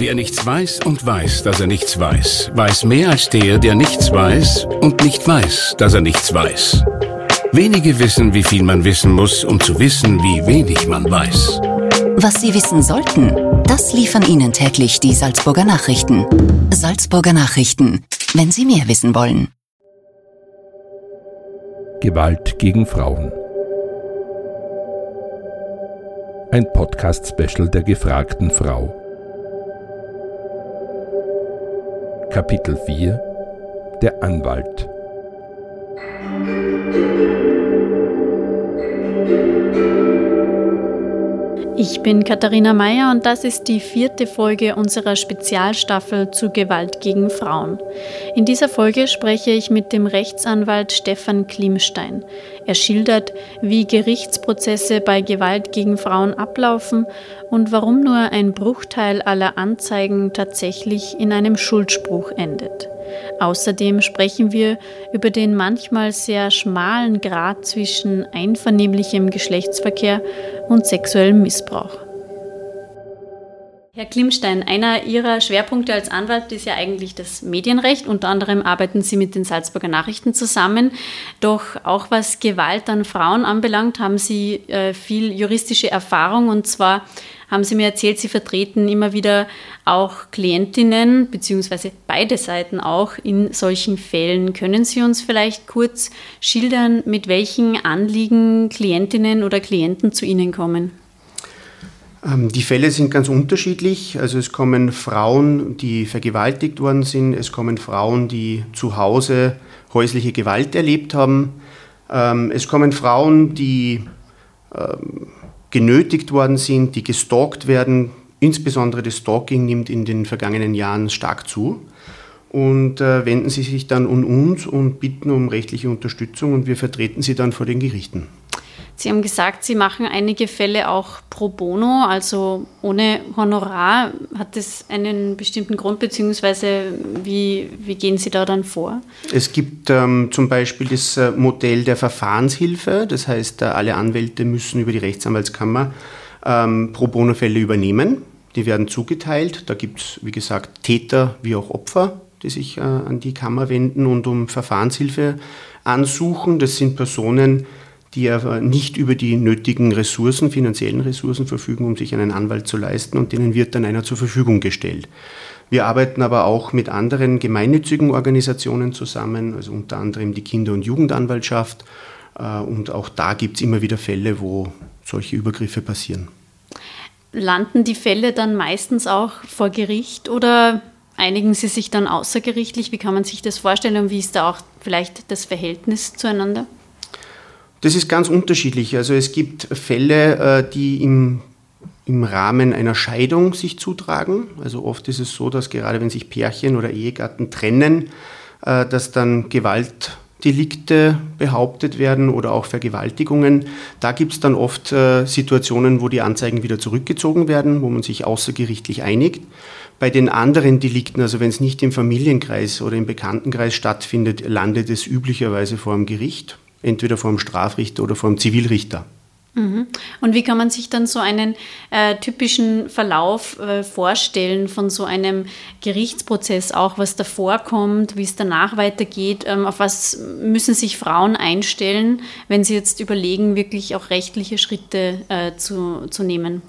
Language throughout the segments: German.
Wer nichts weiß und weiß, dass er nichts weiß, weiß mehr als der, der nichts weiß und nicht weiß, dass er nichts weiß. Wenige wissen, wie viel man wissen muss, um zu wissen, wie wenig man weiß. Was Sie wissen sollten, das liefern Ihnen täglich die Salzburger Nachrichten. Salzburger Nachrichten, wenn Sie mehr wissen wollen. Gewalt gegen Frauen. Ein Podcast-Special der gefragten Frau. Kapitel 4 Der Anwalt Ich bin Katharina Mayer und das ist die vierte Folge unserer Spezialstaffel zu Gewalt gegen Frauen. In dieser Folge spreche ich mit dem Rechtsanwalt Stefan Klimstein. Er schildert, wie Gerichtsprozesse bei Gewalt gegen Frauen ablaufen und warum nur ein Bruchteil aller Anzeigen tatsächlich in einem Schuldspruch endet. Außerdem sprechen wir über den manchmal sehr schmalen Grad zwischen einvernehmlichem Geschlechtsverkehr und sexuellem Missbrauch. Herr Klimstein, einer Ihrer Schwerpunkte als Anwalt ist ja eigentlich das Medienrecht. Unter anderem arbeiten Sie mit den Salzburger Nachrichten zusammen. Doch auch was Gewalt an Frauen anbelangt, haben Sie äh, viel juristische Erfahrung. Und zwar haben Sie mir erzählt, Sie vertreten immer wieder auch Klientinnen, beziehungsweise beide Seiten auch in solchen Fällen. Können Sie uns vielleicht kurz schildern, mit welchen Anliegen Klientinnen oder Klienten zu Ihnen kommen? Ähm, die Fälle sind ganz unterschiedlich. Also es kommen Frauen, die vergewaltigt worden sind. Es kommen Frauen, die zu Hause häusliche Gewalt erlebt haben. Ähm, es kommen Frauen, die ähm, genötigt worden sind, die gestalkt werden. Insbesondere das Stalking nimmt in den vergangenen Jahren stark zu. Und äh, wenden sie sich dann an uns und bitten um rechtliche Unterstützung und wir vertreten sie dann vor den Gerichten. Sie haben gesagt, Sie machen einige Fälle auch pro bono, also ohne Honorar. Hat das einen bestimmten Grund, beziehungsweise wie, wie gehen Sie da dann vor? Es gibt ähm, zum Beispiel das äh, Modell der Verfahrenshilfe. Das heißt, äh, alle Anwälte müssen über die Rechtsanwaltskammer ähm, pro bono Fälle übernehmen. Die werden zugeteilt. Da gibt es, wie gesagt, Täter wie auch Opfer, die sich äh, an die Kammer wenden und um Verfahrenshilfe ansuchen. Das sind Personen, die aber nicht über die nötigen Ressourcen, finanziellen Ressourcen verfügen, um sich einen Anwalt zu leisten und denen wird dann einer zur Verfügung gestellt. Wir arbeiten aber auch mit anderen gemeinnützigen Organisationen zusammen, also unter anderem die Kinder- und Jugendanwaltschaft. Äh, und auch da gibt es immer wieder Fälle, wo solche Übergriffe passieren. Landen die Fälle dann meistens auch vor Gericht oder einigen sie sich dann außergerichtlich? Wie kann man sich das vorstellen und wie ist da auch vielleicht das Verhältnis zueinander? Das ist ganz unterschiedlich. Also es gibt Fälle, äh, die im, im Rahmen einer Scheidung sich zutragen. Also oft ist es so, dass gerade wenn sich Pärchen oder Ehegatten trennen, äh, dass dann Gewaltdelikte behauptet werden oder auch Vergewaltigungen. Da gibt es dann oft äh, Situationen, wo die Anzeigen wieder zurückgezogen werden, wo man sich außergerichtlich einigt. Bei den anderen Delikten, also wenn es nicht im Familienkreis oder im Bekanntenkreis stattfindet, landet es üblicherweise vor dem Gericht entweder vor dem Strafrichter oder vor dem Zivilrichter. Mhm. Und wie kann man sich dann so einen äh, typischen Verlauf äh, vorstellen von so einem Gerichtsprozess, auch was davor kommt, wie es danach weitergeht? Ähm, auf was müssen sich Frauen einstellen, wenn sie jetzt überlegen, wirklich auch rechtliche Schritte äh, zu, zu nehmen?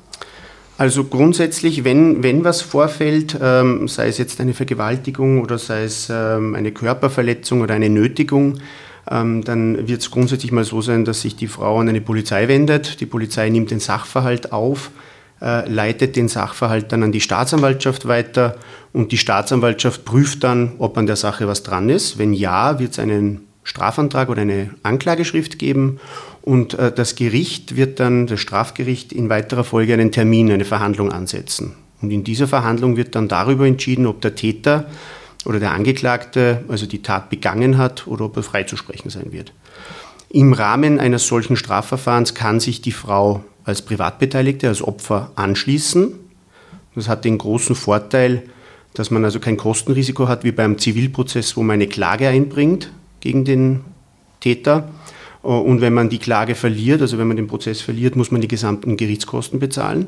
Also grundsätzlich, wenn, wenn was vorfällt, ähm, sei es jetzt eine Vergewaltigung oder sei es ähm, eine Körperverletzung oder eine Nötigung, dann wird es grundsätzlich mal so sein, dass sich die Frau an eine Polizei wendet. Die Polizei nimmt den Sachverhalt auf, äh, leitet den Sachverhalt dann an die Staatsanwaltschaft weiter und die Staatsanwaltschaft prüft dann, ob an der Sache was dran ist. Wenn ja, wird es einen Strafantrag oder eine Anklageschrift geben und äh, das Gericht wird dann, das Strafgericht, in weiterer Folge einen Termin, eine Verhandlung ansetzen. Und in dieser Verhandlung wird dann darüber entschieden, ob der Täter oder der Angeklagte also die Tat begangen hat oder ob er freizusprechen sein wird. Im Rahmen eines solchen Strafverfahrens kann sich die Frau als Privatbeteiligte, als Opfer anschließen. Das hat den großen Vorteil, dass man also kein Kostenrisiko hat wie beim Zivilprozess, wo man eine Klage einbringt gegen den Täter. Und wenn man die Klage verliert, also wenn man den Prozess verliert, muss man die gesamten Gerichtskosten bezahlen.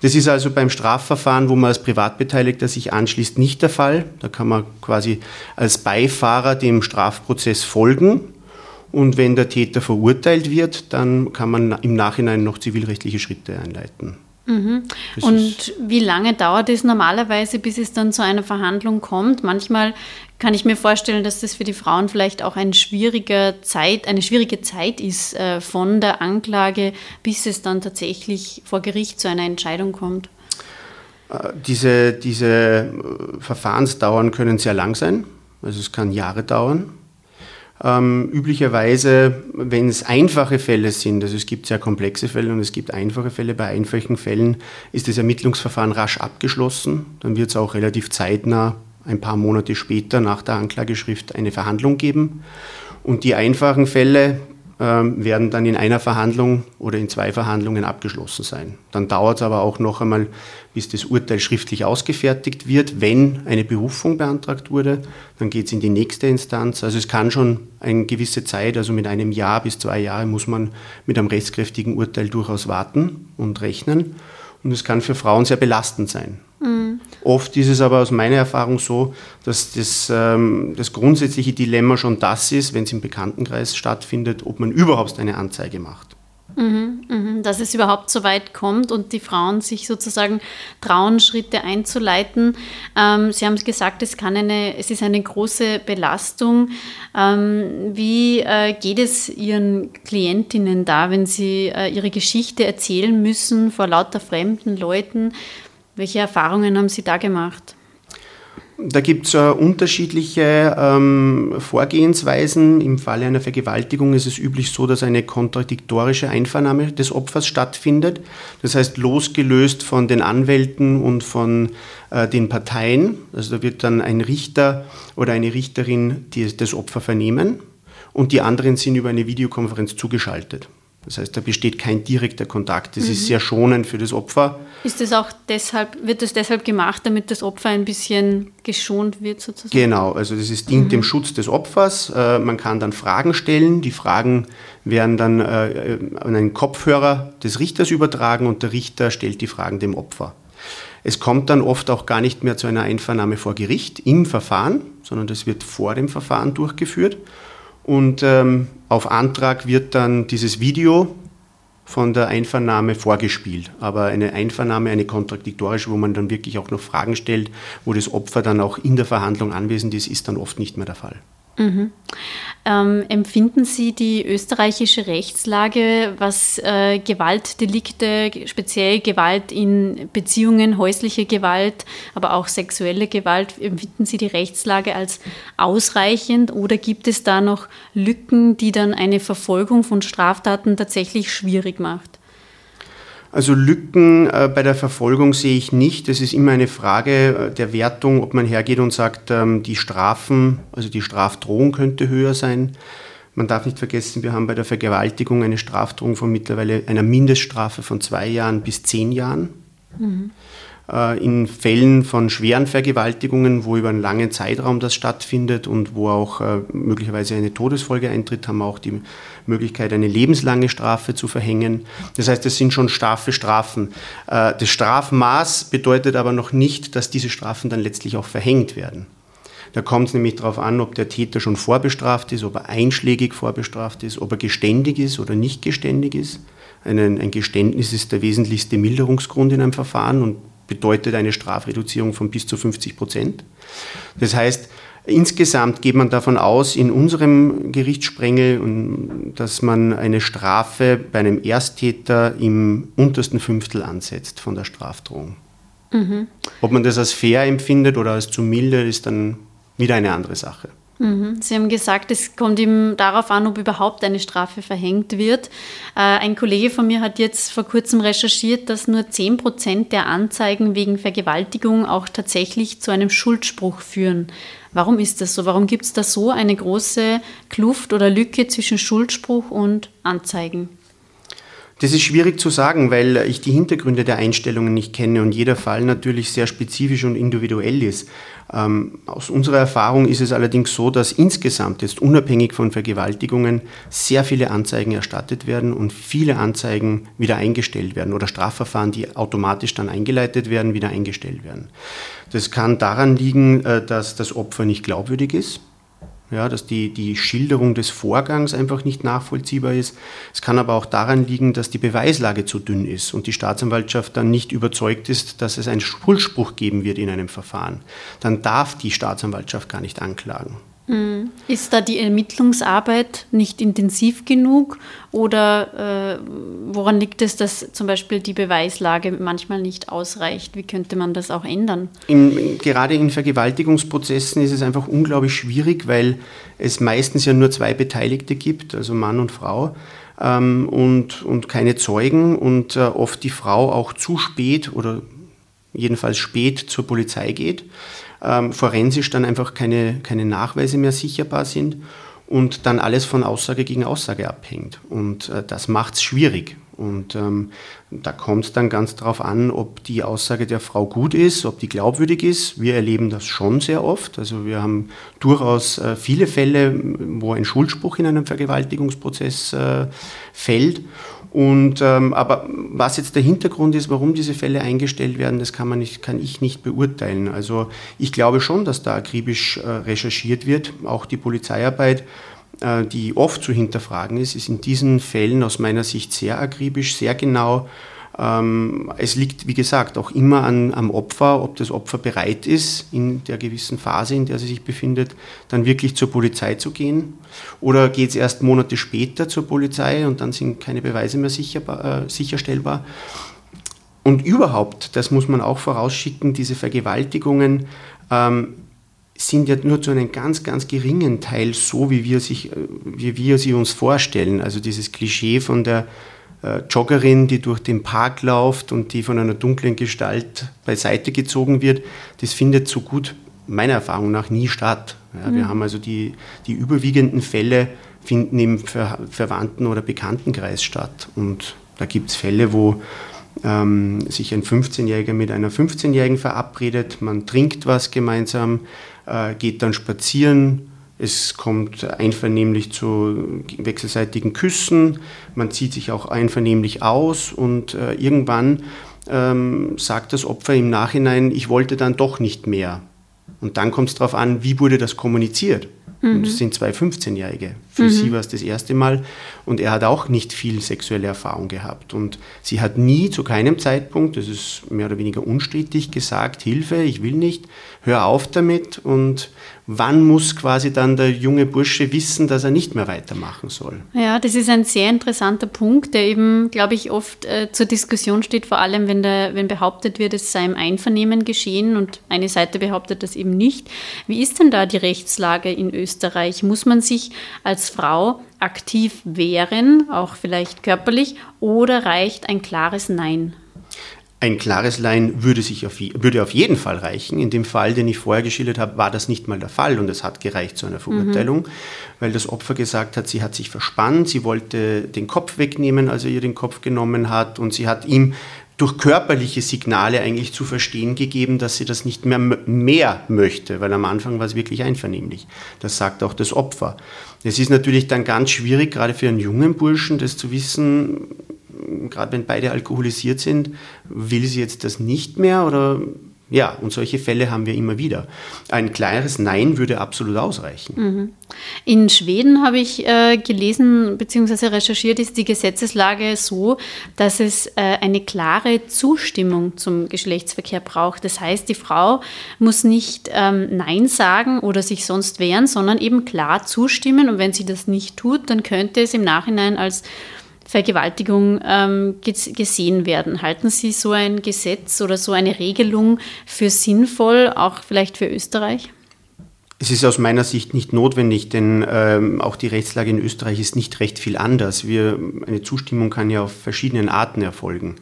Das ist also beim Strafverfahren, wo man als Privatbeteiligter sich anschließt, nicht der Fall. Da kann man quasi als Beifahrer dem Strafprozess folgen. Und wenn der Täter verurteilt wird, dann kann man im Nachhinein noch zivilrechtliche Schritte einleiten. Mhm. Und wie lange dauert es normalerweise, bis es dann zu einer Verhandlung kommt? Manchmal kann ich mir vorstellen, dass das für die Frauen vielleicht auch ein schwieriger Zeit, eine schwierige Zeit ist, äh, von der Anklage, bis es dann tatsächlich vor Gericht zu einer Entscheidung kommt. Äh, diese, diese äh, Verfahrensdauern können sehr lang sein. Also es kann Jahre dauern. Ähm, üblicherweise, wenn es einfache Fälle sind, also es gibt sehr komplexe Fälle und es gibt einfache Fälle, bei einfachen Fällen ist das Ermittlungsverfahren rasch abgeschlossen. Dann wird es auch relativ zeitnah, ein paar Monate später nach der Anklageschrift, eine Verhandlung geben. Und die einfachen Fälle, werden dann in einer Verhandlung oder in zwei Verhandlungen abgeschlossen sein. Dann dauert es aber auch noch einmal, bis das Urteil schriftlich ausgefertigt wird. Wenn eine Berufung beantragt wurde, dann geht es in die nächste Instanz. Also es kann schon eine gewisse Zeit, also mit einem Jahr bis zwei Jahre muss man mit einem rechtskräftigen Urteil durchaus warten und rechnen. Und es kann für Frauen sehr belastend sein. Oft ist es aber aus meiner Erfahrung so, dass das, ähm, das grundsätzliche Dilemma schon das ist, wenn es im Bekanntenkreis stattfindet, ob man überhaupt eine Anzeige macht. Mhm, mhm. dass es überhaupt so weit kommt und die Frauen sich sozusagen trauen, Schritte einzuleiten. Ähm, Sie haben gesagt, es, kann eine, es ist eine große Belastung. Ähm, wie äh, geht es Ihren Klientinnen da, wenn sie äh, ihre Geschichte erzählen müssen vor lauter fremden Leuten? Welche Erfahrungen haben Sie da gemacht? Da gibt es uh, unterschiedliche ähm, Vorgehensweisen. Im Falle einer Vergewaltigung ist es üblich so, dass eine kontradiktorische Einvernahme des Opfers stattfindet. Das heißt, losgelöst von den Anwälten und von äh, den Parteien. Also da wird dann ein Richter oder eine Richterin die, das Opfer vernehmen und die anderen sind über eine Videokonferenz zugeschaltet. Das heißt, da besteht kein direkter Kontakt. Das mhm. ist sehr schonend für das Opfer. Ist das auch deshalb, wird das deshalb gemacht, damit das Opfer ein bisschen geschont wird sozusagen? Genau, also das ist, dient mhm. dem Schutz des Opfers. Äh, man kann dann Fragen stellen. Die Fragen werden dann äh, an einen Kopfhörer des Richters übertragen und der Richter stellt die Fragen dem Opfer. Es kommt dann oft auch gar nicht mehr zu einer Einvernahme vor Gericht im Verfahren, sondern das wird vor dem Verfahren durchgeführt. Und ähm, auf Antrag wird dann dieses Video von der Einvernahme vorgespielt. Aber eine Einvernahme, eine kontradiktorische, wo man dann wirklich auch noch Fragen stellt, wo das Opfer dann auch in der Verhandlung anwesend ist, ist dann oft nicht mehr der Fall. Mhm. Ähm, empfinden Sie die österreichische Rechtslage, was äh, Gewaltdelikte, speziell Gewalt in Beziehungen, häusliche Gewalt, aber auch sexuelle Gewalt, empfinden Sie die Rechtslage als ausreichend oder gibt es da noch Lücken, die dann eine Verfolgung von Straftaten tatsächlich schwierig macht? Also Lücken äh, bei der Verfolgung sehe ich nicht. Es ist immer eine Frage äh, der Wertung, ob man hergeht und sagt, ähm, die Strafen, also die Strafdrohung könnte höher sein. Man darf nicht vergessen, wir haben bei der Vergewaltigung eine Strafdrohung von mittlerweile einer Mindeststrafe von zwei Jahren bis zehn Jahren. Mhm. Äh, in Fällen von schweren Vergewaltigungen, wo über einen langen Zeitraum das stattfindet und wo auch äh, möglicherweise eine Todesfolge eintritt, haben wir auch die Möglichkeit, eine lebenslange Strafe zu verhängen. Das heißt, es sind schon scharfe Strafen. Äh, das Strafmaß bedeutet aber noch nicht, dass diese Strafen dann letztlich auch verhängt werden. Da kommt es nämlich darauf an, ob der Täter schon vorbestraft ist, ob er einschlägig vorbestraft ist, ob er geständig ist oder nicht geständig ist. Ein, ein Geständnis ist der wesentlichste Milderungsgrund in einem Verfahren und bedeutet eine Strafreduzierung von bis zu 50 Prozent. Das heißt, insgesamt geht man davon aus, in unserem Gerichtssprengel, dass man eine Strafe bei einem Ersttäter im untersten Fünftel ansetzt von der Strafdrohung. Mhm. Ob man das als fair empfindet oder als zu milde, ist dann wieder eine andere Sache. Mhm. Sie haben gesagt, es kommt ihm darauf an, ob überhaupt eine Strafe verhängt wird. Äh, ein Kollege von mir hat jetzt vor kurzem recherchiert, dass nur 10 Prozent der Anzeigen wegen Vergewaltigung auch tatsächlich zu einem Schuldspruch führen. Warum ist das so? Warum gibt es da so eine große Kluft oder Lücke zwischen Schuldspruch und Anzeigen? Das ist schwierig zu sagen, weil ich die Hintergründe der Einstellungen nicht kenne und jeder Fall natürlich sehr spezifisch und individuell ist. Ähm, aus unserer Erfahrung ist es allerdings so, dass insgesamt jetzt unabhängig von Vergewaltigungen sehr viele Anzeigen erstattet werden und viele Anzeigen wieder eingestellt werden oder Strafverfahren, die automatisch dann eingeleitet werden, wieder eingestellt werden. Das kann daran liegen, äh, dass das Opfer nicht glaubwürdig ist ja, dass die, die Schilderung des Vorgangs einfach nicht nachvollziehbar ist. Es kann aber auch daran liegen, dass die Beweislage zu dünn ist und die Staatsanwaltschaft dann nicht überzeugt ist, dass es einen Schuldspruch geben wird in einem Verfahren. Dann darf die Staatsanwaltschaft gar nicht anklagen. Hm. Ist da die Ermittlungsarbeit nicht intensiv genug oder äh, woran liegt es, dass zum Beispiel die Beweislage manchmal nicht ausreicht? Wie könnte man das auch ändern? In, gerade in Vergewaltigungsprozessen ist es einfach unglaublich schwierig, weil es meistens ja nur zwei Beteiligte gibt, also Mann und Frau. Ähm, und, und keine Zeugen und äh, oft die Frau auch zu spät oder jedenfalls spät zur Polizei geht ähm, forensisch dann einfach keine, keine Nachweise mehr sicherbar sind und dann alles von Aussage gegen Aussage abhängt. Und äh, das macht es schwierig. Und ähm, da kommt es dann ganz darauf an, ob die Aussage der Frau gut ist, ob die glaubwürdig ist. Wir erleben das schon sehr oft. Also wir haben durchaus äh, viele Fälle, wo ein Schuldspruch in einem Vergewaltigungsprozess äh, fällt. Und, ähm, aber was jetzt der Hintergrund ist, warum diese Fälle eingestellt werden, das kann, man nicht, kann ich nicht beurteilen. Also ich glaube schon, dass da akribisch äh, recherchiert wird. Auch die Polizeiarbeit, äh, die oft zu hinterfragen ist, ist in diesen Fällen aus meiner Sicht sehr akribisch, sehr genau ähm, es liegt, wie gesagt, auch immer an, am Opfer, ob das Opfer bereit ist, in der gewissen Phase, in der sie sich befindet, dann wirklich zur Polizei zu gehen. Oder geht es erst Monate später zur Polizei und dann sind keine Beweise mehr sicherbar, äh, sicherstellbar. Und überhaupt, das muss man auch vorausschicken, diese Vergewaltigungen ähm, sind ja nur zu einem ganz, ganz geringen Teil so, wie wir, sich, äh, wie wir sie uns vorstellen. Also dieses Klischee von der Joggerin, die durch den Park läuft und die von einer dunklen Gestalt beiseite gezogen wird, das findet so gut meiner Erfahrung nach nie statt. Ja, mhm. Wir haben also die, die überwiegenden Fälle finden im Ver Verwandten- oder Bekanntenkreis statt. Und da gibt es Fälle, wo ähm, sich ein 15-Jähriger mit einer 15-Jährigen verabredet, man trinkt was gemeinsam, äh, geht dann spazieren, es kommt einvernehmlich zu wechselseitigen Küssen, man zieht sich auch einvernehmlich aus und äh, irgendwann ähm, sagt das Opfer im Nachhinein, ich wollte dann doch nicht mehr. Und dann kommt es darauf an, wie wurde das kommuniziert. Mhm. Und es sind zwei 15-Jährige. Für mhm. sie war es das erste Mal und er hat auch nicht viel sexuelle Erfahrung gehabt. Und sie hat nie zu keinem Zeitpunkt, das ist mehr oder weniger unstrittig, gesagt, Hilfe, ich will nicht, hör auf damit. Und wann muss quasi dann der junge Bursche wissen, dass er nicht mehr weitermachen soll? Ja, das ist ein sehr interessanter Punkt, der eben, glaube ich, oft äh, zur Diskussion steht, vor allem wenn, der, wenn behauptet wird, es sei im Einvernehmen geschehen und eine Seite behauptet das eben nicht. Wie ist denn da die Rechtslage in Österreich? Muss man sich als Frau aktiv wehren, auch vielleicht körperlich, oder reicht ein klares Nein? Ein klares Nein würde, sich auf, würde auf jeden Fall reichen. In dem Fall, den ich vorher geschildert habe, war das nicht mal der Fall und es hat gereicht zu einer Verurteilung, mhm. weil das Opfer gesagt hat, sie hat sich verspannt, sie wollte den Kopf wegnehmen, als er ihr den Kopf genommen hat und sie hat ihm durch körperliche Signale eigentlich zu verstehen gegeben, dass sie das nicht mehr mehr möchte, weil am Anfang war es wirklich einvernehmlich. Das sagt auch das Opfer. Es ist natürlich dann ganz schwierig, gerade für einen jungen Burschen, das zu wissen, gerade wenn beide alkoholisiert sind, will sie jetzt das nicht mehr oder ja, und solche Fälle haben wir immer wieder. Ein klares Nein würde absolut ausreichen. Mhm. In Schweden habe ich äh, gelesen bzw. recherchiert, ist die Gesetzeslage so, dass es äh, eine klare Zustimmung zum Geschlechtsverkehr braucht. Das heißt, die Frau muss nicht ähm, Nein sagen oder sich sonst wehren, sondern eben klar zustimmen. Und wenn sie das nicht tut, dann könnte es im Nachhinein als Vergewaltigung ähm, gesehen werden. Halten Sie so ein Gesetz oder so eine Regelung für sinnvoll, auch vielleicht für Österreich? Es ist aus meiner Sicht nicht notwendig, denn ähm, auch die Rechtslage in Österreich ist nicht recht viel anders. Wir, eine Zustimmung kann ja auf verschiedenen Arten erfolgen.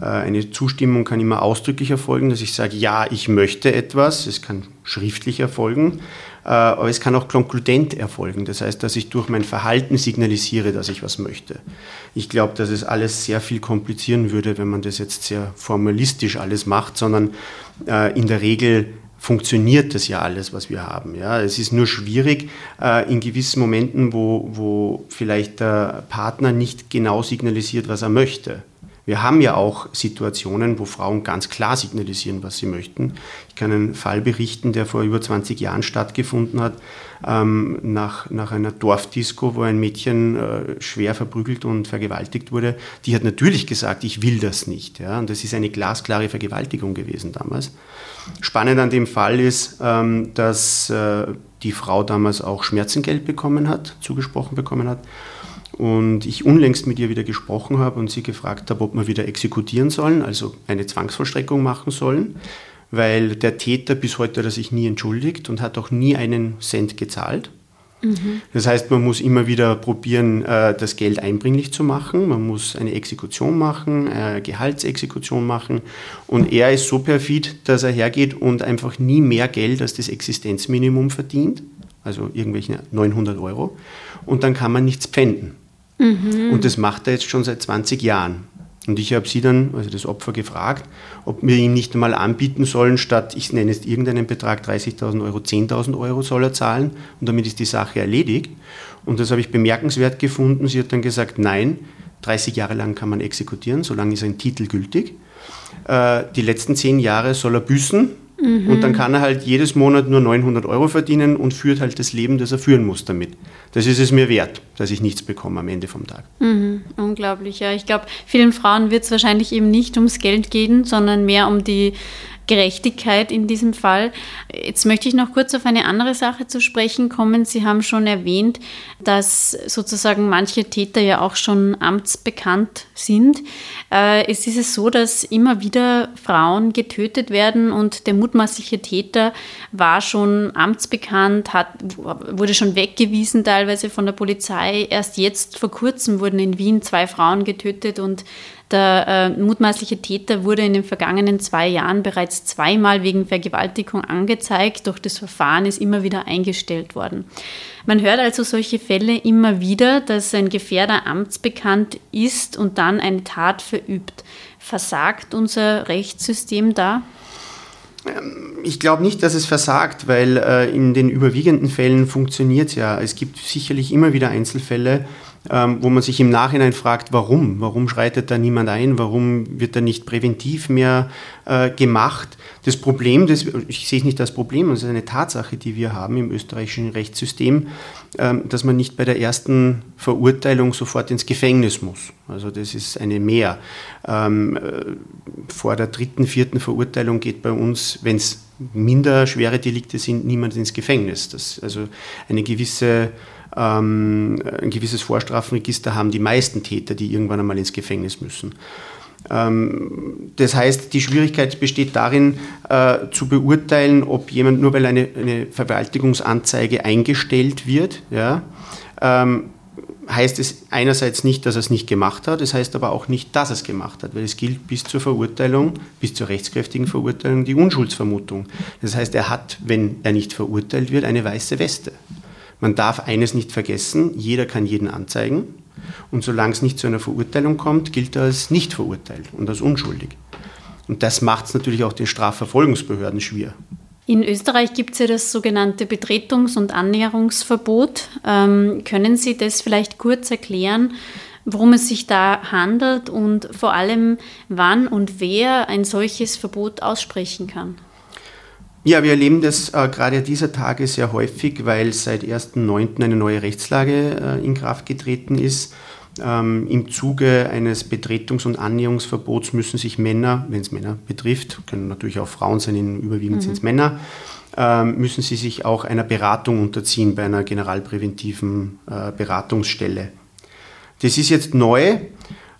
Äh, eine Zustimmung kann immer ausdrücklich erfolgen, dass ich sage, ja, ich möchte etwas. Es kann schriftlich erfolgen. Aber es kann auch konkludent erfolgen. Das heißt, dass ich durch mein Verhalten signalisiere, dass ich was möchte. Ich glaube, dass es alles sehr viel komplizieren würde, wenn man das jetzt sehr formalistisch alles macht, sondern äh, in der Regel funktioniert das ja alles, was wir haben. Ja, es ist nur schwierig äh, in gewissen Momenten, wo, wo vielleicht der Partner nicht genau signalisiert, was er möchte. Wir haben ja auch Situationen, wo Frauen ganz klar signalisieren, was sie möchten. Ich kann einen Fall berichten, der vor über 20 Jahren stattgefunden hat, ähm, nach, nach einer Dorfdisco, wo ein Mädchen äh, schwer verprügelt und vergewaltigt wurde. Die hat natürlich gesagt, ich will das nicht. Ja? Und das ist eine glasklare Vergewaltigung gewesen damals. Spannend an dem Fall ist, ähm, dass äh, die Frau damals auch Schmerzengeld bekommen hat, zugesprochen bekommen hat und ich unlängst mit ihr wieder gesprochen habe und sie gefragt habe, ob wir wieder exekutieren sollen, also eine Zwangsvollstreckung machen sollen, weil der Täter bis heute hat sich nie entschuldigt und hat auch nie einen Cent gezahlt. Mhm. Das heißt, man muss immer wieder probieren, äh, das Geld einbringlich zu machen. Man muss eine Exekution machen, eine Gehaltsexekution machen. Und er ist so perfid, dass er hergeht und einfach nie mehr Geld als das Existenzminimum verdient, also irgendwelche 900 Euro. Und dann kann man nichts pfänden. Mhm. Und das macht er jetzt schon seit 20 Jahren. Und ich habe sie dann, also das Opfer, gefragt, ob wir ihm nicht einmal anbieten sollen, statt, ich nenne jetzt irgendeinen Betrag, 30.000 Euro, 10.000 Euro soll er zahlen und damit ist die Sache erledigt. Und das habe ich bemerkenswert gefunden. Sie hat dann gesagt, nein, 30 Jahre lang kann man exekutieren, solange ist ein Titel gültig. Äh, die letzten 10 Jahre soll er büßen Mhm. Und dann kann er halt jedes Monat nur 900 Euro verdienen und führt halt das Leben, das er führen muss damit. Das ist es mir wert, dass ich nichts bekomme am Ende vom Tag. Mhm. Unglaublich, ja. Ich glaube, vielen Frauen wird es wahrscheinlich eben nicht ums Geld gehen, sondern mehr um die Gerechtigkeit in diesem Fall. Jetzt möchte ich noch kurz auf eine andere Sache zu sprechen kommen. Sie haben schon erwähnt, dass sozusagen manche Täter ja auch schon amtsbekannt sind. Äh, es ist es so, dass immer wieder Frauen getötet werden und der mutmaßliche Täter war schon amtsbekannt, hat, wurde schon weggewiesen teilweise von der Polizei. Erst jetzt vor kurzem wurden in Wien zwei Frauen getötet und der äh, mutmaßliche Täter wurde in den vergangenen zwei Jahren bereits zweimal wegen Vergewaltigung angezeigt, doch das Verfahren ist immer wieder eingestellt worden. Man hört also solche Fälle immer wieder, dass ein Gefährder amtsbekannt ist und dann eine Tat verübt. Versagt unser Rechtssystem da? Ähm, ich glaube nicht, dass es versagt, weil äh, in den überwiegenden Fällen funktioniert es ja. Es gibt sicherlich immer wieder Einzelfälle, ähm, wo man sich im Nachhinein fragt, warum? Warum schreitet da niemand ein? Warum wird da nicht präventiv mehr äh, gemacht? Das Problem, das, ich sehe es nicht als Problem, das ist eine Tatsache, die wir haben im österreichischen Rechtssystem, ähm, dass man nicht bei der ersten Verurteilung sofort ins Gefängnis muss. Also das ist eine Mehr. Ähm, äh, vor der dritten, vierten Verurteilung geht bei uns, wenn es minder schwere Delikte sind, niemand ins Gefängnis. Das, also eine gewisse ähm, ein gewisses Vorstrafenregister haben die meisten Täter, die irgendwann einmal ins Gefängnis müssen. Ähm, das heißt, die Schwierigkeit besteht darin, äh, zu beurteilen, ob jemand nur weil eine, eine Vergewaltigungsanzeige eingestellt wird, ja, ähm, heißt es einerseits nicht, dass er es nicht gemacht hat, es heißt aber auch nicht, dass er es gemacht hat, weil es gilt bis zur Verurteilung, bis zur rechtskräftigen Verurteilung die Unschuldsvermutung. Das heißt, er hat, wenn er nicht verurteilt wird, eine weiße Weste. Man darf eines nicht vergessen, jeder kann jeden anzeigen und solange es nicht zu einer Verurteilung kommt, gilt er als nicht verurteilt und als unschuldig. Und das macht es natürlich auch den Strafverfolgungsbehörden schwer. In Österreich gibt es ja das sogenannte Betretungs- und Annäherungsverbot. Ähm, können Sie das vielleicht kurz erklären, worum es sich da handelt und vor allem wann und wer ein solches Verbot aussprechen kann? Ja, wir erleben das äh, gerade dieser Tage sehr häufig, weil seit 1.9. eine neue Rechtslage äh, in Kraft getreten ist. Ähm, Im Zuge eines Betretungs- und Annäherungsverbots müssen sich Männer, wenn es Männer betrifft, können natürlich auch Frauen sein, überwiegend mhm. sind es Männer, ähm, müssen sie sich auch einer Beratung unterziehen bei einer generalpräventiven äh, Beratungsstelle. Das ist jetzt neu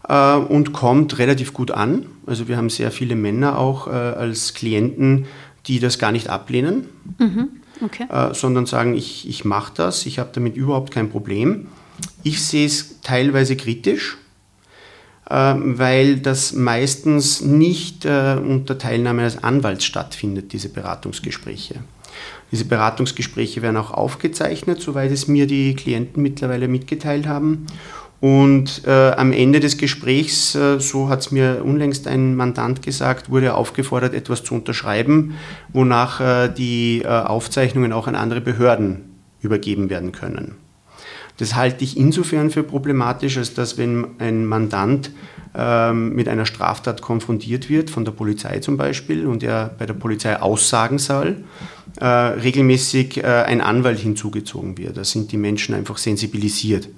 äh, und kommt relativ gut an. Also wir haben sehr viele Männer auch äh, als Klienten, die das gar nicht ablehnen, mhm. okay. äh, sondern sagen, ich, ich mache das, ich habe damit überhaupt kein Problem. Ich sehe es teilweise kritisch, weil das meistens nicht unter Teilnahme eines Anwalts stattfindet, diese Beratungsgespräche. Diese Beratungsgespräche werden auch aufgezeichnet, soweit es mir die Klienten mittlerweile mitgeteilt haben. Und äh, am Ende des Gesprächs, äh, so hat es mir unlängst ein Mandant gesagt, wurde er aufgefordert, etwas zu unterschreiben, wonach äh, die äh, Aufzeichnungen auch an andere Behörden übergeben werden können. Das halte ich insofern für problematisch, als dass wenn ein Mandant ähm, mit einer Straftat konfrontiert wird, von der Polizei zum Beispiel, und er bei der Polizei aussagen soll, äh, regelmäßig äh, ein Anwalt hinzugezogen wird. Da sind die Menschen einfach sensibilisiert.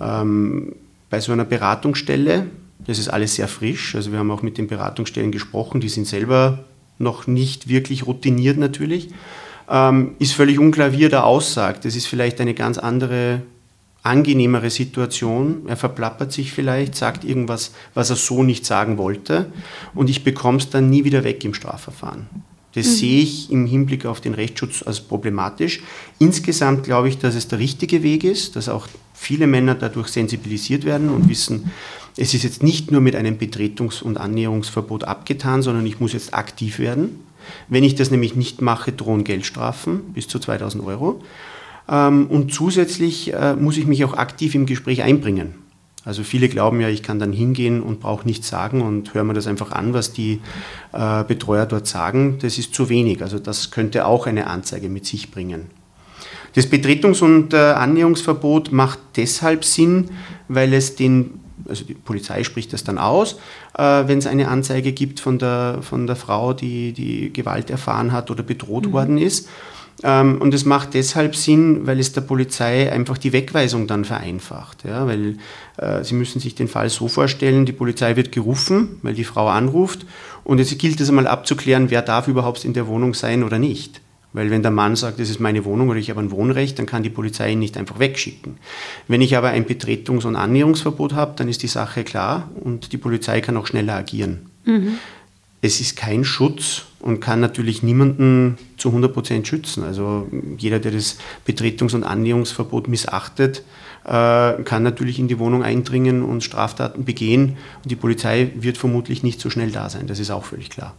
Ähm, bei so einer Beratungsstelle, das ist alles sehr frisch, also wir haben auch mit den Beratungsstellen gesprochen, die sind selber noch nicht wirklich routiniert natürlich, ähm, ist völlig unklar, wie er da aussagt. Das ist vielleicht eine ganz andere, angenehmere Situation. Er verplappert sich vielleicht, sagt irgendwas, was er so nicht sagen wollte und ich bekomme es dann nie wieder weg im Strafverfahren. Das mhm. sehe ich im Hinblick auf den Rechtsschutz als problematisch. Insgesamt glaube ich, dass es der richtige Weg ist, dass auch viele Männer dadurch sensibilisiert werden und wissen, es ist jetzt nicht nur mit einem Betretungs- und Annäherungsverbot abgetan, sondern ich muss jetzt aktiv werden. Wenn ich das nämlich nicht mache, drohen Geldstrafen bis zu 2000 Euro. Ähm, und zusätzlich äh, muss ich mich auch aktiv im Gespräch einbringen. Also viele glauben ja, ich kann dann hingehen und brauche nichts sagen und höre mir das einfach an, was die äh, Betreuer dort sagen. Das ist zu wenig. Also das könnte auch eine Anzeige mit sich bringen. Das Betretungs- und äh, Annäherungsverbot macht deshalb Sinn, weil es den, also die Polizei spricht das dann aus, äh, wenn es eine Anzeige gibt von der, von der Frau, die, die Gewalt erfahren hat oder bedroht mhm. worden ist. Ähm, und es macht deshalb Sinn, weil es der Polizei einfach die Wegweisung dann vereinfacht. Ja, weil äh, Sie müssen sich den Fall so vorstellen, die Polizei wird gerufen, weil die Frau anruft und jetzt gilt es einmal abzuklären, wer darf überhaupt in der Wohnung sein oder nicht. Weil wenn der Mann sagt, das ist meine Wohnung oder ich habe ein Wohnrecht, dann kann die Polizei ihn nicht einfach wegschicken. Wenn ich aber ein Betretungs- und Annäherungsverbot habe, dann ist die Sache klar und die Polizei kann auch schneller agieren. Mhm. Es ist kein Schutz und kann natürlich niemanden zu 100 Prozent schützen. Also jeder, der das Betretungs- und Annäherungsverbot missachtet, äh, kann natürlich in die Wohnung eindringen und Straftaten begehen. Und die Polizei wird vermutlich nicht so schnell da sein. Das ist auch völlig klar.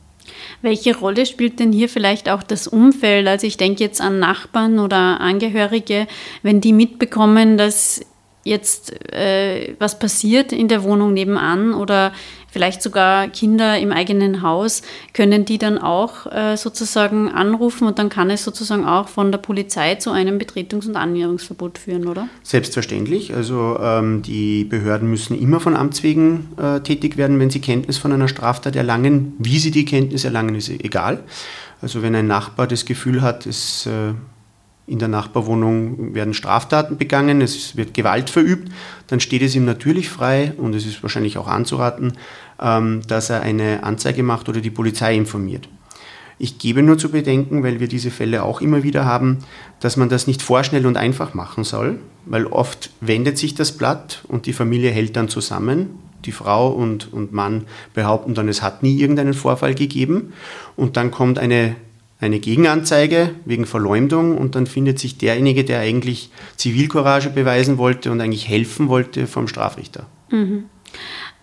Welche Rolle spielt denn hier vielleicht auch das Umfeld? Also ich denke jetzt an Nachbarn oder Angehörige, wenn die mitbekommen, dass jetzt äh, was passiert in der Wohnung nebenan oder vielleicht sogar Kinder im eigenen Haus, können die dann auch äh, sozusagen anrufen und dann kann es sozusagen auch von der Polizei zu einem Betretungs- und Annäherungsverbot führen, oder? Selbstverständlich. Also ähm, die Behörden müssen immer von Amts wegen äh, tätig werden, wenn sie Kenntnis von einer Straftat erlangen. Wie sie die Kenntnis erlangen, ist egal. Also wenn ein Nachbar das Gefühl hat, es äh, in der Nachbarwohnung werden Straftaten begangen, es wird Gewalt verübt, dann steht es ihm natürlich frei und es ist wahrscheinlich auch anzuraten, ähm, dass er eine Anzeige macht oder die Polizei informiert. Ich gebe nur zu bedenken, weil wir diese Fälle auch immer wieder haben, dass man das nicht vorschnell und einfach machen soll, weil oft wendet sich das Blatt und die Familie hält dann zusammen. Die Frau und, und Mann behaupten dann, es hat nie irgendeinen Vorfall gegeben. Und dann kommt eine eine Gegenanzeige wegen Verleumdung und dann findet sich derjenige, der eigentlich Zivilcourage beweisen wollte und eigentlich helfen wollte, vom Strafrichter. Mhm.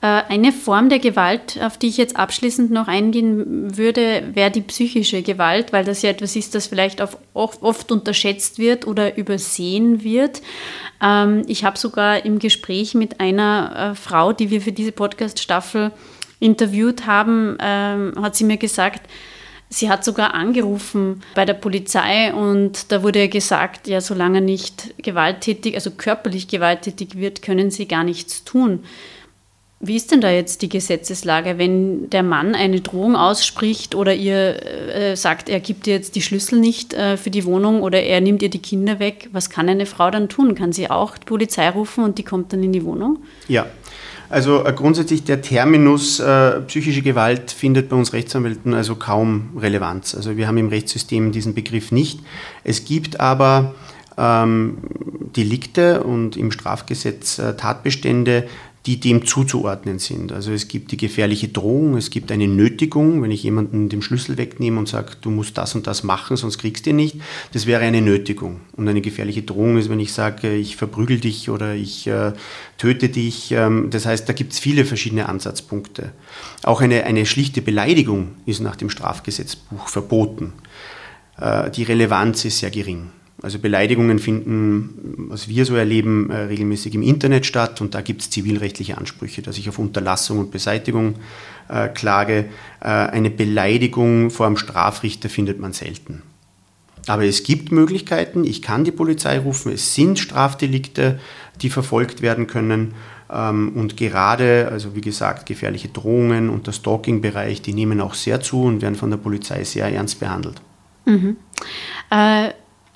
Äh, eine Form der Gewalt, auf die ich jetzt abschließend noch eingehen würde, wäre die psychische Gewalt, weil das ja etwas ist, das vielleicht oft unterschätzt wird oder übersehen wird. Ähm, ich habe sogar im Gespräch mit einer äh, Frau, die wir für diese Podcast-Staffel interviewt haben, ähm, hat sie mir gesagt, Sie hat sogar angerufen bei der Polizei und da wurde gesagt, ja, solange nicht gewalttätig, also körperlich gewalttätig wird, können sie gar nichts tun. Wie ist denn da jetzt die Gesetzeslage, wenn der Mann eine Drohung ausspricht oder ihr äh, sagt, er gibt ihr jetzt die Schlüssel nicht äh, für die Wohnung oder er nimmt ihr die Kinder weg? Was kann eine Frau dann tun? Kann sie auch die Polizei rufen und die kommt dann in die Wohnung? Ja, also äh, grundsätzlich der Terminus äh, psychische Gewalt findet bei uns Rechtsanwälten also kaum Relevanz. Also wir haben im Rechtssystem diesen Begriff nicht. Es gibt aber ähm, Delikte und im Strafgesetz äh, Tatbestände, die dem zuzuordnen sind. Also es gibt die gefährliche Drohung, es gibt eine Nötigung, wenn ich jemanden den Schlüssel wegnehme und sage, du musst das und das machen, sonst kriegst du ihn nicht. Das wäre eine Nötigung. Und eine gefährliche Drohung ist, wenn ich sage, ich verprügel dich oder ich äh, töte dich. Ähm, das heißt, da gibt es viele verschiedene Ansatzpunkte. Auch eine, eine schlichte Beleidigung ist nach dem Strafgesetzbuch verboten. Äh, die Relevanz ist sehr gering. Also Beleidigungen finden, was wir so erleben, äh, regelmäßig im Internet statt und da gibt es zivilrechtliche Ansprüche, dass ich auf Unterlassung und Beseitigung äh, klage. Äh, eine Beleidigung vor einem Strafrichter findet man selten. Aber es gibt Möglichkeiten, ich kann die Polizei rufen, es sind Strafdelikte, die verfolgt werden können. Ähm, und gerade, also wie gesagt, gefährliche Drohungen und der Stalking-Bereich, die nehmen auch sehr zu und werden von der Polizei sehr ernst behandelt. Mhm. Äh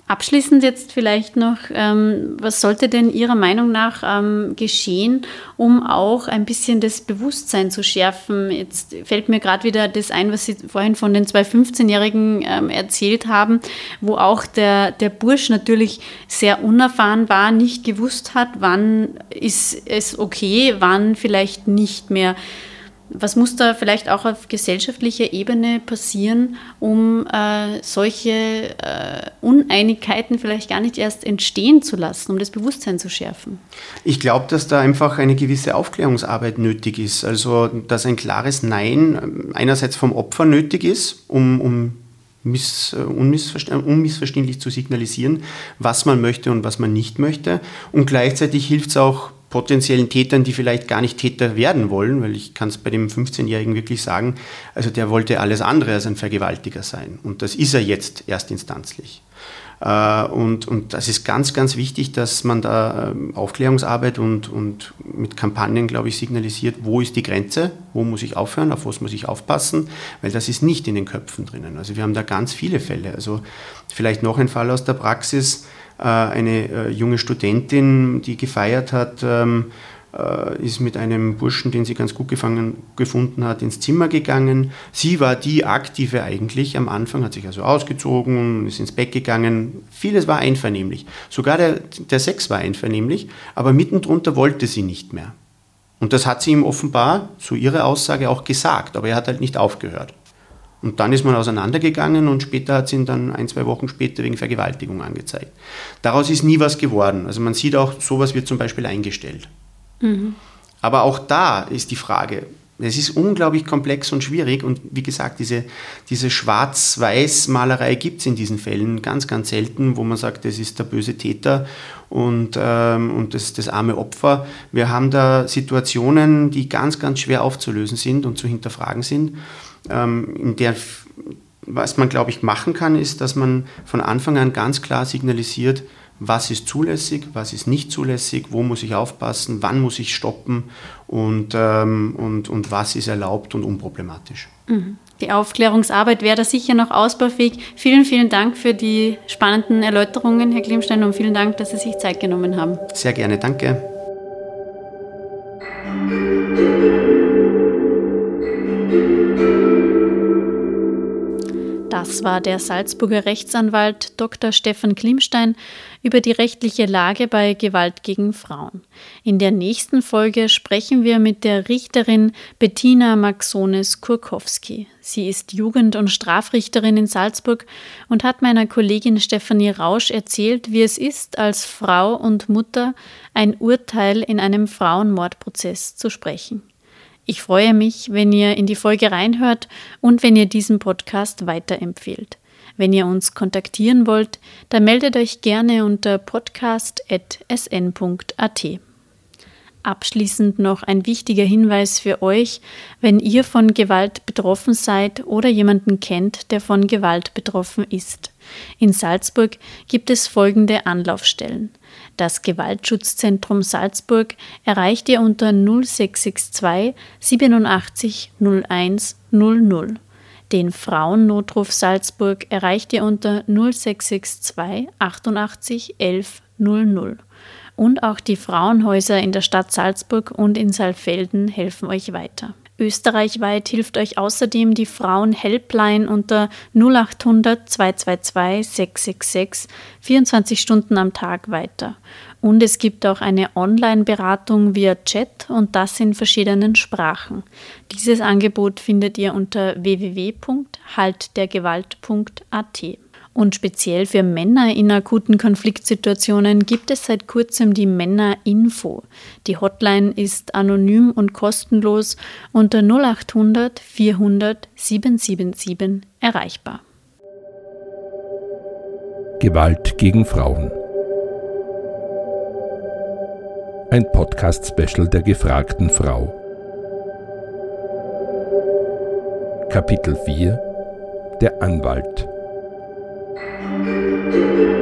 Abschließend jetzt vielleicht noch, ähm, was sollte denn Ihrer Meinung nach ähm, geschehen, um auch ein bisschen das Bewusstsein zu schärfen? Jetzt fällt mir gerade wieder das ein, was Sie vorhin von den zwei 15-Jährigen ähm, erzählt haben, wo auch der, der Bursch natürlich sehr unerfahren war, nicht gewusst hat, wann ist es okay, wann vielleicht nicht mehr. Was muss da vielleicht auch auf gesellschaftlicher Ebene passieren, um äh, solche äh, Uneinigkeiten vielleicht gar nicht erst entstehen zu lassen, um das Bewusstsein zu schärfen? Ich glaube, dass da einfach eine gewisse Aufklärungsarbeit nötig ist. Also, dass ein klares Nein einerseits vom Opfer nötig ist, um, um Miss, äh, unmissverständlich zu signalisieren, was man möchte und was man nicht möchte. Und gleichzeitig hilft es auch potenziellen Tätern, die vielleicht gar nicht Täter werden wollen, weil ich kann es bei dem 15-Jährigen wirklich sagen, also der wollte alles andere als ein Vergewaltiger sein. Und das ist er jetzt erstinstanzlich. Äh, und, und das ist ganz, ganz wichtig, dass man da ähm, Aufklärungsarbeit und, und mit Kampagnen, glaube ich, signalisiert, wo ist die Grenze, wo muss ich aufhören, auf was muss ich aufpassen, weil das ist nicht in den Köpfen drinnen. Also wir haben da ganz viele Fälle. Also vielleicht noch ein Fall aus der Praxis eine äh, junge Studentin, die gefeiert hat, ähm, äh, ist mit einem Burschen, den sie ganz gut gefangen, gefunden hat, ins Zimmer gegangen. Sie war die Aktive eigentlich am Anfang, hat sich also ausgezogen, ist ins Bett gegangen. Vieles war einvernehmlich. Sogar der, der Sex war einvernehmlich, aber mittendrunter wollte sie nicht mehr. Und das hat sie ihm offenbar, so ihre Aussage, auch gesagt, aber er hat halt nicht aufgehört. Und dann ist man auseinandergegangen und später hat sie ihn dann ein, zwei Wochen später wegen Vergewaltigung angezeigt. Daraus ist nie was geworden. Also man sieht auch, sowas wird zum Beispiel eingestellt. Mhm. Aber auch da ist die Frage, es ist unglaublich komplex und schwierig und wie gesagt, diese, diese Schwarz-Weiß-Malerei gibt es in diesen Fällen ganz, ganz selten, wo man sagt, das ist der böse Täter und, ähm, und das, das arme Opfer. Wir haben da Situationen, die ganz, ganz schwer aufzulösen sind und zu hinterfragen sind ähm, in der, was man, glaube ich, machen kann, ist, dass man von Anfang an ganz klar signalisiert, was ist zulässig, was ist nicht zulässig, wo muss ich aufpassen, wann muss ich stoppen und, ähm, und, und was ist erlaubt und unproblematisch. Mhm. Die Aufklärungsarbeit wäre da sicher noch ausbaufähig. Vielen, vielen Dank für die spannenden Erläuterungen, Herr Klimstein, und vielen Dank, dass Sie sich Zeit genommen haben. Sehr gerne, danke. Das war der Salzburger Rechtsanwalt Dr. Stefan Klimstein über die rechtliche Lage bei Gewalt gegen Frauen. In der nächsten Folge sprechen wir mit der Richterin Bettina Maxones Kurkowski. Sie ist Jugend- und Strafrichterin in Salzburg und hat meiner Kollegin Stefanie Rausch erzählt, wie es ist, als Frau und Mutter ein Urteil in einem Frauenmordprozess zu sprechen. Ich freue mich, wenn ihr in die Folge reinhört und wenn ihr diesen Podcast weiterempfehlt. Wenn ihr uns kontaktieren wollt, dann meldet euch gerne unter podcast.sn.at. Abschließend noch ein wichtiger Hinweis für euch, wenn ihr von Gewalt betroffen seid oder jemanden kennt, der von Gewalt betroffen ist. In Salzburg gibt es folgende Anlaufstellen. Das Gewaltschutzzentrum Salzburg erreicht ihr unter 0662 87 01 00. Den Frauennotruf Salzburg erreicht ihr unter 0662 88 11 00. Und auch die Frauenhäuser in der Stadt Salzburg und in Saalfelden helfen euch weiter. Österreichweit hilft euch außerdem die Frauen-Helpline unter 0800 222 666 24 Stunden am Tag weiter. Und es gibt auch eine Online-Beratung via Chat und das in verschiedenen Sprachen. Dieses Angebot findet ihr unter www.haltdergewalt.at. Und speziell für Männer in akuten Konfliktsituationen gibt es seit kurzem die Männer-Info. Die Hotline ist anonym und kostenlos unter 0800 400 777 erreichbar. Gewalt gegen Frauen. Ein Podcast-Special der gefragten Frau. Kapitel 4 Der Anwalt. Thank you.